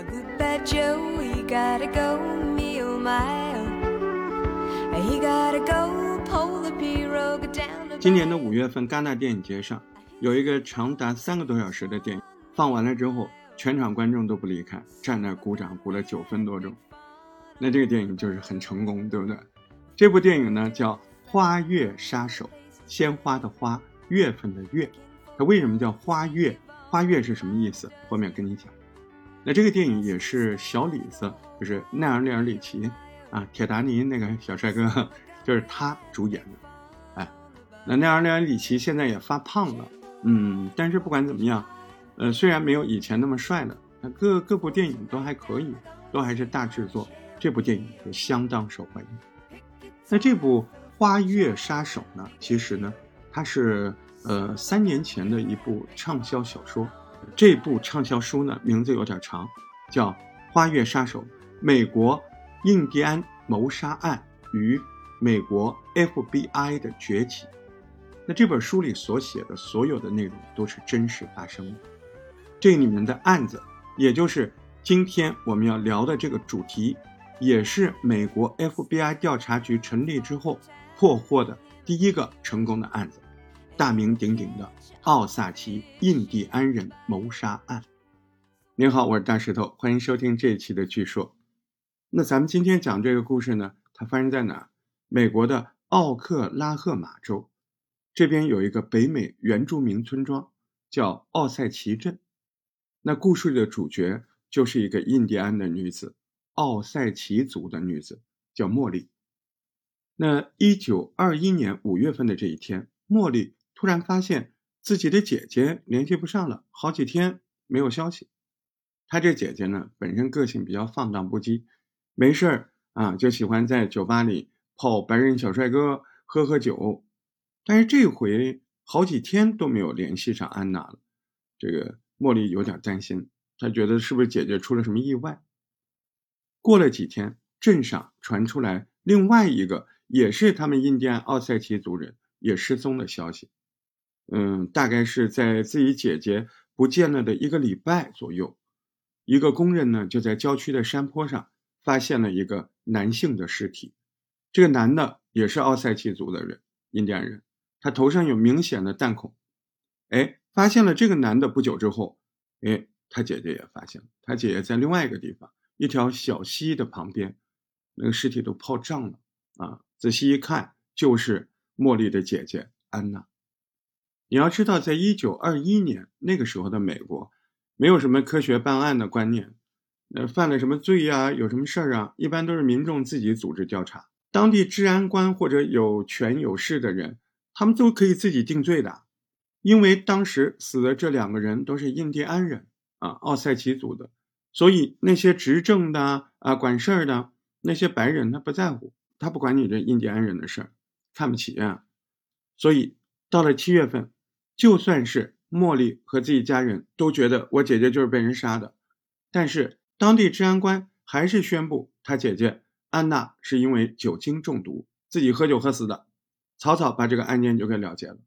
A good bad Joe, he gotta go meal mile. He gotta go pull the pirogue down the 今年的五月份，戛纳电影节上有一个长达三个多小时的电影，放完了之后，全场观众都不离开，站那儿鼓掌，鼓了九分多钟。那这个电影就是很成功，对不对？这部电影呢叫《花月杀手》，鲜花的花，月份的月。它为什么叫花月？花月是什么意思？后面跟你讲。那这个电影也是小李子，就是奈尔利尔里奇啊，铁达尼那个小帅哥，就是他主演的。哎，那奈尔利尔里奇现在也发胖了，嗯，但是不管怎么样，呃，虽然没有以前那么帅了，那各各部电影都还可以，都还是大制作。这部电影就相当受欢迎。那这部《花月杀手》呢？其实呢，它是呃三年前的一部畅销小说。这部畅销书呢，名字有点长，叫《花月杀手：美国印第安谋杀案与美国 FBI 的崛起》。那这本书里所写的所有的内容都是真实发生的。这里面的案子，也就是今天我们要聊的这个主题。也是美国 FBI 调查局成立之后破获的第一个成功的案子，大名鼎鼎的奥萨奇印第安人谋杀案。您好，我是大石头，欢迎收听这一期的据说。那咱们今天讲这个故事呢，它发生在哪？美国的奥克拉荷马州，这边有一个北美原住民村庄，叫奥赛奇镇。那故事的主角就是一个印第安的女子。奥塞奇族的女子叫茉莉。那一九二一年五月份的这一天，茉莉突然发现自己的姐姐联系不上了，好几天没有消息。她这姐姐呢，本身个性比较放荡不羁，没事儿啊就喜欢在酒吧里泡白人小帅哥，喝喝酒。但是这回好几天都没有联系上安娜了，这个茉莉有点担心，她觉得是不是姐姐出了什么意外？过了几天，镇上传出来另外一个也是他们印第安奥赛奇族人也失踪的消息。嗯，大概是在自己姐姐不见了的一个礼拜左右，一个工人呢就在郊区的山坡上发现了一个男性的尸体。这个男的也是奥塞奇族的人，印第安人，他头上有明显的弹孔。哎，发现了这个男的不久之后，哎，他姐姐也发现了，他姐姐在另外一个地方。一条小溪的旁边，那个尸体都泡胀了啊！仔细一看，就是茉莉的姐姐安娜。你要知道，在一九二一年那个时候的美国，没有什么科学办案的观念，呃，犯了什么罪呀，有什么事儿啊，一般都是民众自己组织调查，当地治安官或者有权有势的人，他们都可以自己定罪的，因为当时死的这两个人都是印第安人啊，奥塞奇族的。所以那些执政的啊管事儿的那些白人，他不在乎，他不管你这印第安人的事儿，看不起啊。所以到了七月份，就算是茉莉和自己家人都觉得我姐姐就是被人杀的，但是当地治安官还是宣布他姐姐安娜是因为酒精中毒自己喝酒喝死的，草草把这个案件就给了结了。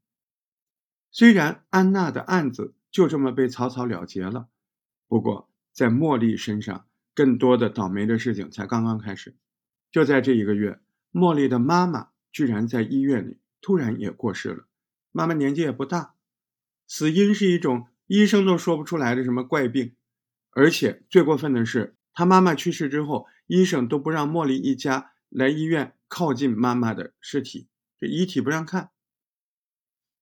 虽然安娜的案子就这么被草草了结了，不过。在茉莉身上，更多的倒霉的事情才刚刚开始。就在这一个月，茉莉的妈妈居然在医院里突然也过世了。妈妈年纪也不大，死因是一种医生都说不出来的什么怪病。而且最过分的是，他妈妈去世之后，医生都不让茉莉一家来医院靠近妈妈的尸体，这遗体不让看。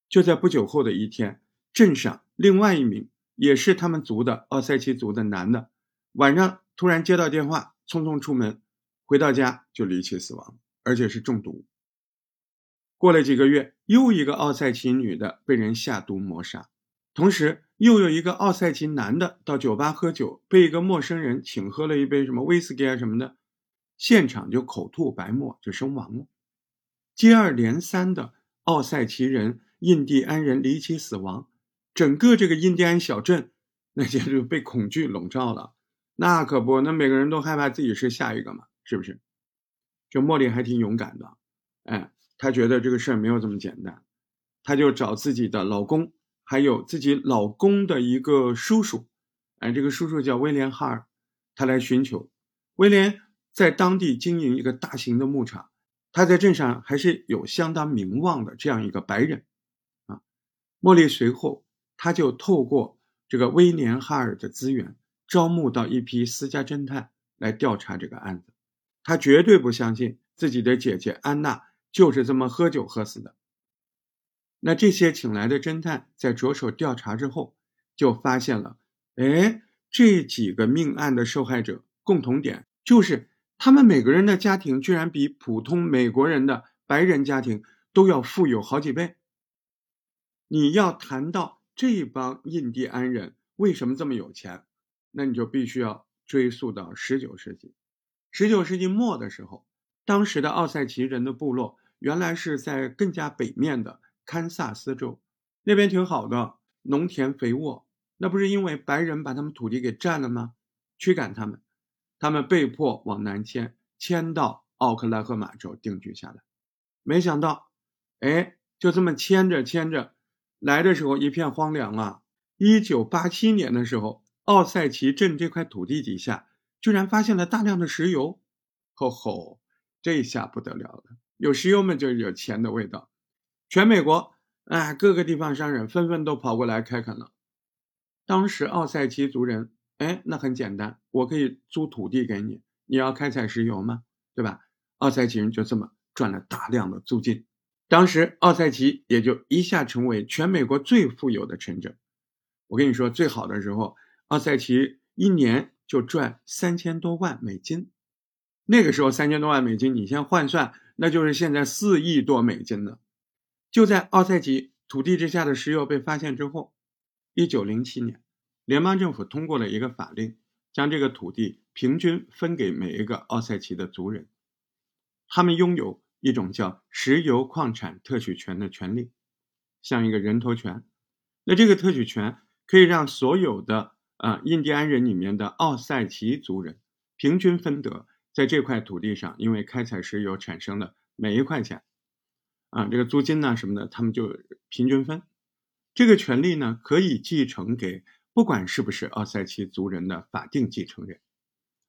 就在不久后的一天，镇上另外一名。也是他们族的奥塞奇族的男的，晚上突然接到电话，匆匆出门，回到家就离奇死亡，而且是中毒。过了几个月，又一个奥塞奇女的被人下毒谋杀，同时又有一个奥塞奇男的到酒吧喝酒，被一个陌生人请喝了一杯什么威士忌啊什么的，现场就口吐白沫就身亡了。接二连三的奥塞奇人、印第安人离奇死亡。整个这个印第安小镇，那简直被恐惧笼罩了。那可不，那每个人都害怕自己是下一个嘛，是不是？就茉莉还挺勇敢的，哎，她觉得这个事儿没有这么简单，她就找自己的老公，还有自己老公的一个叔叔，哎，这个叔叔叫威廉哈尔，他来寻求。威廉在当地经营一个大型的牧场，他在镇上还是有相当名望的这样一个白人。啊，茉莉随后他就透过这个威廉哈尔的资源，招募到一批私家侦探来调查这个案子。他绝对不相信自己的姐姐安娜就是这么喝酒喝死的。那这些请来的侦探在着手调查之后，就发现了，哎，这几个命案的受害者共同点就是他们每个人的家庭居然比普通美国人的白人家庭都要富有好几倍。你要谈到这帮印第安人为什么这么有钱，那你就必须要追溯到十九世纪。十九世纪末的时候，当时的奥塞奇人的部落原来是在更加北面的。堪萨斯州那边挺好的，农田肥沃。那不是因为白人把他们土地给占了吗？驱赶他们，他们被迫往南迁，迁到奥克拉荷马州定居下来。没想到，哎，就这么迁着迁着，来的时候一片荒凉啊！一九八七年的时候，奥赛奇镇这块土地底下居然发现了大量的石油。吼吼，这下不得了了，有石油嘛，就有钱的味道。全美国，哎，各个地方商人纷纷都跑过来开垦了。当时奥赛奇族人，哎，那很简单，我可以租土地给你，你要开采石油吗？对吧？奥赛奇人就这么赚了大量的租金。当时奥赛奇也就一下成为全美国最富有的城镇。我跟你说，最好的时候，奥赛奇一年就赚三千多万美金。那个时候三千多万美金，你先换算，那就是现在四亿多美金呢。就在奥赛奇土地之下的石油被发现之后，一九零七年，联邦政府通过了一个法令，将这个土地平均分给每一个奥赛奇的族人，他们拥有一种叫石油矿产特许权的权利，像一个人头权。那这个特许权可以让所有的啊印第安人里面的奥赛奇族人平均分得在这块土地上，因为开采石油产生的每一块钱。啊，这个租金呢什么的，他们就平均分。这个权利呢可以继承给不管是不是奥塞奇族人的法定继承人。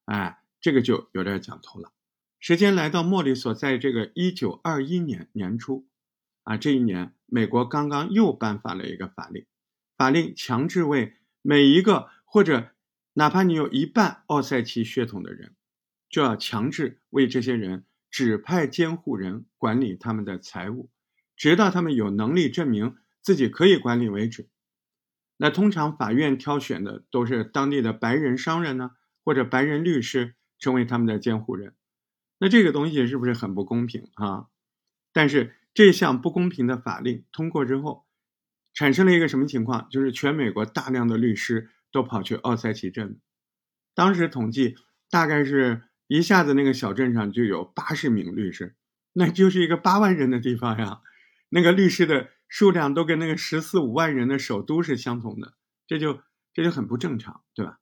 哎，这个就有点讲头了。时间来到莫里所在这个一九二一年年初，啊，这一年美国刚刚又颁发了一个法令，法令强制为每一个或者哪怕你有一半奥塞奇血统的人，就要强制为这些人。指派监护人管理他们的财务，直到他们有能力证明自己可以管理为止。那通常法院挑选的都是当地的白人商人呢，或者白人律师成为他们的监护人。那这个东西是不是很不公平啊？但是这项不公平的法令通过之后，产生了一个什么情况？就是全美国大量的律师都跑去奥塞奇镇，当时统计大概是。一下子那个小镇上就有八十名律师，那就是一个八万人的地方呀。那个律师的数量都跟那个十四五万人的首都是相同的，这就这就很不正常，对吧？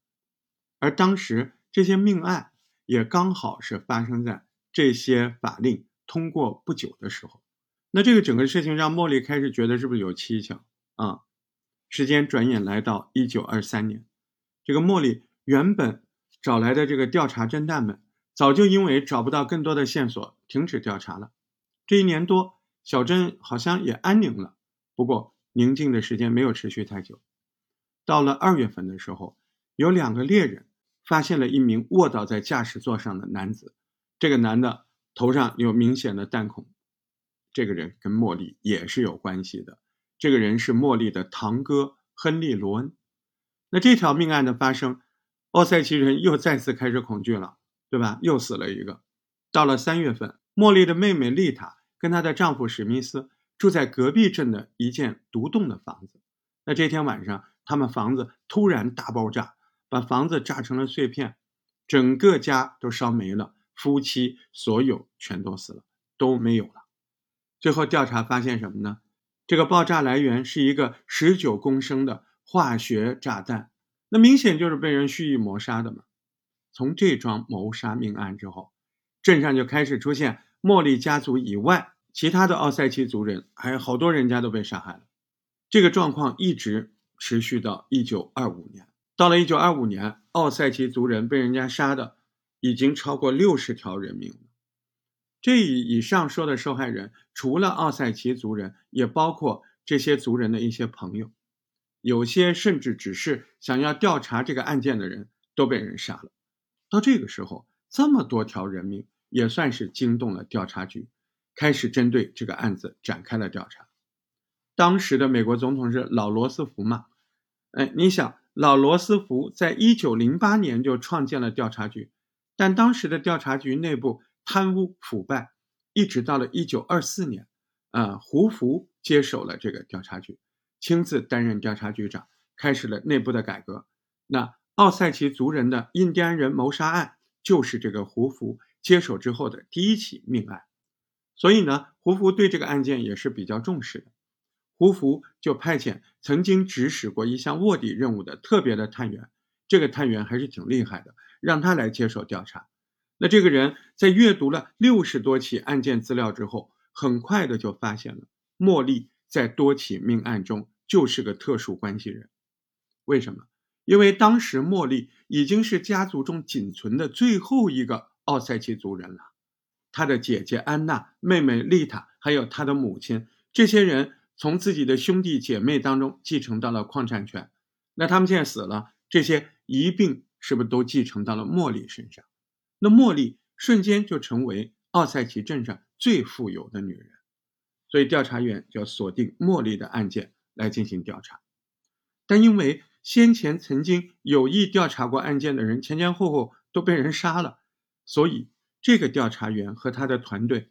而当时这些命案也刚好是发生在这些法令通过不久的时候，那这个整个事情让茉莉开始觉得是不是有蹊跷啊？时间转眼来到一九二三年，这个茉莉原本找来的这个调查侦探们。早就因为找不到更多的线索，停止调查了。这一年多，小镇好像也安宁了。不过，宁静的时间没有持续太久。到了二月份的时候，有两个猎人发现了一名卧倒在驾驶座上的男子。这个男的头上有明显的弹孔。这个人跟茉莉也是有关系的。这个人是茉莉的堂哥亨利·罗恩。那这条命案的发生，奥赛奇人又再次开始恐惧了。对吧？又死了一个。到了三月份，茉莉的妹妹丽塔跟她的丈夫史密斯住在隔壁镇的一间独栋的房子。那这天晚上，他们房子突然大爆炸，把房子炸成了碎片，整个家都烧没了，夫妻所有全都死了，都没有了。最后调查发现什么呢？这个爆炸来源是一个十九公升的化学炸弹，那明显就是被人蓄意谋杀的嘛。从这桩谋杀命案之后，镇上就开始出现茉莉家族以外其他的奥塞奇族人，还有好多人家都被杀害了。这个状况一直持续到一九二五年，到了一九二五年，奥塞奇族人被人家杀的已经超过六十条人命了。这以以上说的受害人，除了奥塞奇族人，也包括这些族人的一些朋友，有些甚至只是想要调查这个案件的人都被人杀了。到这个时候，这么多条人命也算是惊动了调查局，开始针对这个案子展开了调查。当时的美国总统是老罗斯福嘛？哎，你想，老罗斯福在一九零八年就创建了调查局，但当时的调查局内部贪污腐败，一直到了一九二四年，啊，胡佛接手了这个调查局，亲自担任调查局长，开始了内部的改革。那奥塞奇族人的印第安人谋杀案，就是这个胡佛接手之后的第一起命案，所以呢，胡佛对这个案件也是比较重视的。胡佛就派遣曾经指使过一项卧底任务的特别的探员，这个探员还是挺厉害的，让他来接手调查。那这个人在阅读了六十多起案件资料之后，很快的就发现了茉莉在多起命案中就是个特殊关系人。为什么？因为当时茉莉已经是家族中仅存的最后一个奥塞奇族人了，她的姐姐安娜、妹妹丽塔，还有她的母亲，这些人。从自己的兄弟姐妹当中继承到了矿产权，那他们现在死了，这些一并是不是都继承到了茉莉身上？那茉莉瞬间就成为奥塞奇镇上最富有的女人，所以调查员就要锁定茉莉的案件来进行调查。但因为先前曾经有意调查过案件的人前前后后都被人杀了，所以这个调查员和他的团队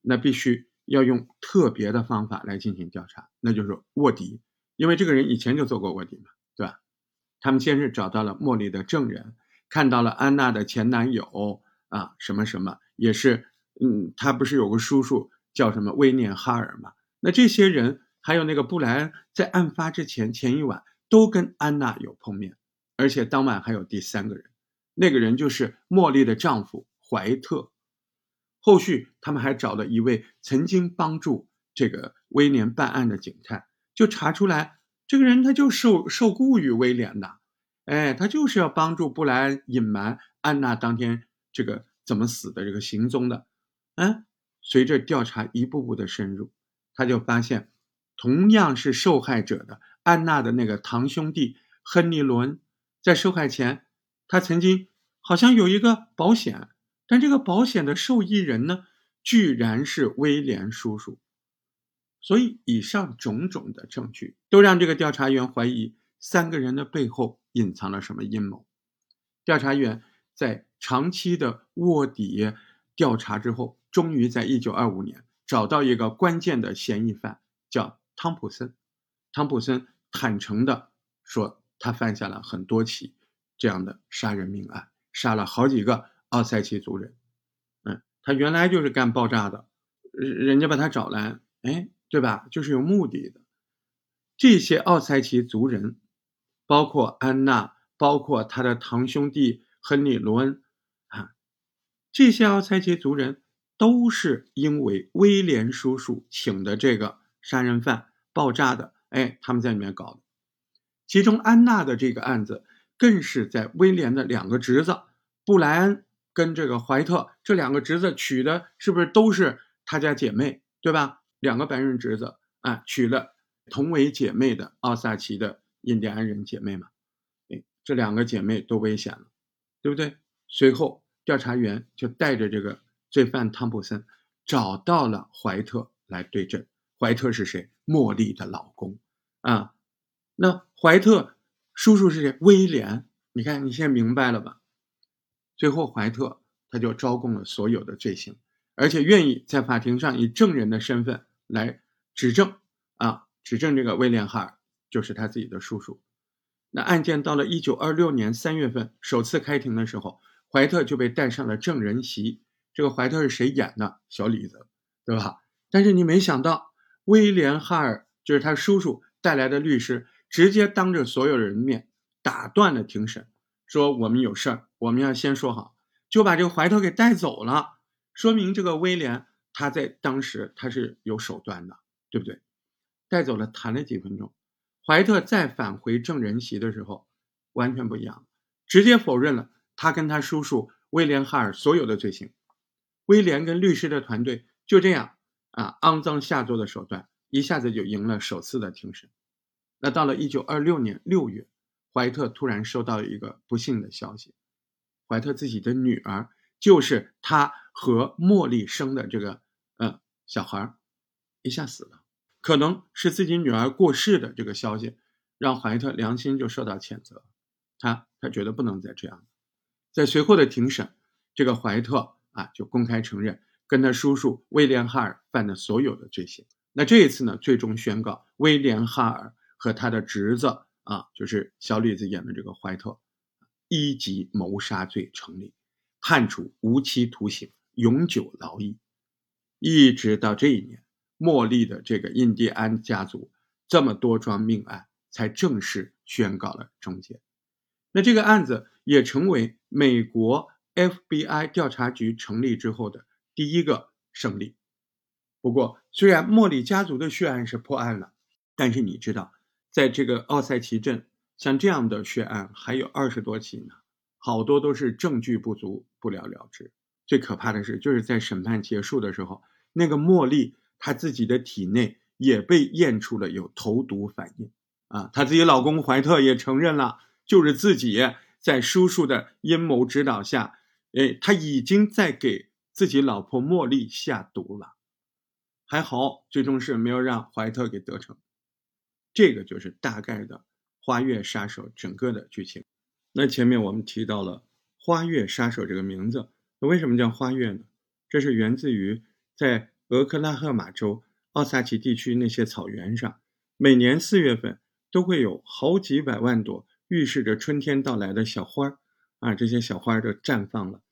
那必须。要用特别的方法来进行调查，那就是卧底，因为这个人以前就做过卧底嘛，对吧？他们先是找到了茉莉的证人，看到了安娜的前男友啊，什么什么，也是，嗯，他不是有个叔叔叫什么威廉哈尔嘛？那这些人还有那个布莱恩，在案发之前前一晚都跟安娜有碰面，而且当晚还有第三个人，那个人就是茉莉的丈夫怀特。后续他们还找了一位曾经帮助这个威廉办案的警探，就查出来这个人他就受受雇于威廉的，哎，他就是要帮助布莱恩隐瞒安娜当天这个怎么死的这个行踪的。嗯，随着调查一步步的深入，他就发现同样是受害者的安娜的那个堂兄弟亨利·伦，在受害前他曾经好像有一个保险。但这个保险的受益人呢，居然是威廉叔叔，所以以上种种的证据都让这个调查员怀疑三个人的背后隐藏了什么阴谋。调查员在长期的卧底调查之后，终于在一九二五年找到一个关键的嫌疑犯，叫汤普森。汤普森坦诚的说，他犯下了很多起这样的杀人命案，杀了好几个。奥塞奇族人，嗯，他原来就是干爆炸的，人家把他找来，哎，对吧？就是有目的的。这些奥塞奇族人，包括安娜，包括他的堂兄弟亨利·罗恩，啊，这些奥塞奇族人都是因为威廉叔叔请的这个杀人犯爆炸的，哎，他们在里面搞的。其中安娜的这个案子，更是在威廉的两个侄子布莱恩。跟这个怀特这两个侄子娶的是不是都是他家姐妹，对吧？两个白人侄子啊，娶了同为姐妹的奥萨奇的印第安人姐妹嘛？哎，这两个姐妹都危险了，对不对？随后调查员就带着这个罪犯汤普森找到了怀特来对证。怀特是谁？茉莉的老公啊。那怀特叔叔是谁？威廉。你看，你现在明白了吧？最后，怀特他就招供了所有的罪行，而且愿意在法庭上以证人的身份来指证啊，指证这个威廉哈尔就是他自己的叔叔。那案件到了一九二六年三月份首次开庭的时候，怀特就被带上了证人席。这个怀特是谁演的？小李子，对吧？但是你没想到，威廉哈尔就是他叔叔带来的律师，直接当着所有人的面打断了庭审。说我们有事儿，我们要先说好，就把这个怀特给带走了，说明这个威廉他在当时他是有手段的，对不对？带走了，谈了几分钟，怀特再返回证人席的时候，完全不一样，直接否认了他跟他叔叔威廉哈尔所有的罪行。威廉跟律师的团队就这样啊，肮脏下作的手段，一下子就赢了首次的庭审。那到了一九二六年六月，怀特突然收到了一个不幸的消息：怀特自己的女儿，就是他和茉莉生的这个呃小孩，一下死了。可能是自己女儿过世的这个消息，让怀特良心就受到谴责。他他觉得不能再这样。在随后的庭审，这个怀特啊就公开承认跟他叔叔威廉哈尔犯的所有的罪行。那这一次呢，最终宣告威廉哈尔和他的侄子啊，就是小李子演的这个怀特，一级谋杀罪成立，判处无期徒刑、永久劳役，一直到这一年。茉莉的这个印第安家族这么多桩命案才正式宣告了终结。那这个案子也成为美国 FBI 调查局成立之后的第一个胜利。不过，虽然莫莉家族的血案是破案了，但是你知道，在这个奥赛奇镇，像这样的血案还有二十多起呢，好多都是证据不足，不了了之。最可怕的是，就是在审判结束的时候，那个茉莉。她自己的体内也被验出了有投毒反应，啊，她自己老公怀特也承认了，就是自己在叔叔的阴谋指导下，哎，他已经在给自己老婆茉莉下毒了。还好，最终是没有让怀特给得逞。这个就是大概的《花月杀手》整个的剧情。那前面我们提到了《花月杀手》这个名字，那为什么叫花月呢？这是源自于在。俄克拉荷马州奥萨奇地区那些草原上，每年四月份都会有好几百万朵预示着春天到来的小花儿啊，这些小花儿都绽放了。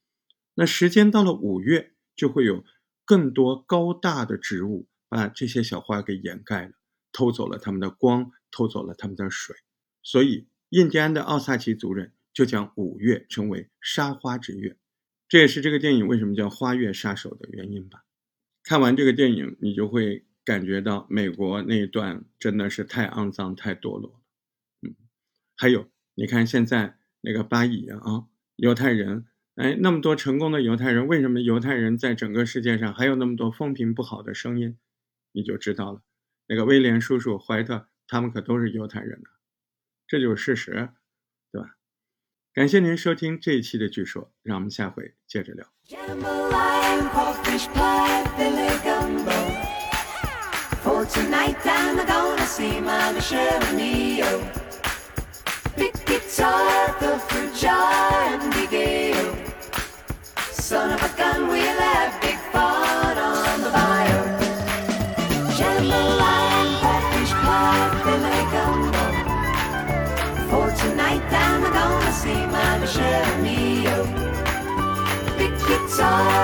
那时间到了五月，就会有更多高大的植物把这些小花给掩盖了，偷走了它们的光，偷走了它们的水。所以，印第安的奥萨奇族人就将五月称为杀花之月，这也是这个电影为什么叫《花月杀手》的原因吧。看完这个电影，你就会感觉到美国那一段真的是太肮脏、太堕落了。嗯，还有，你看现在那个巴以啊，犹太人，哎，那么多成功的犹太人，为什么犹太人在整个世界上还有那么多风评不好的声音？你就知道了。那个威廉叔叔、怀特，他们可都是犹太人呢，这就是事实，对吧？感谢您收听这一期的《据说》，让我们下回接着聊。Son of a gun, we'll have big fun on the bio. Jambalaya crawfish pie, filet gumbo. For tonight I'm gonna see my Michelle Neo guitar, the future.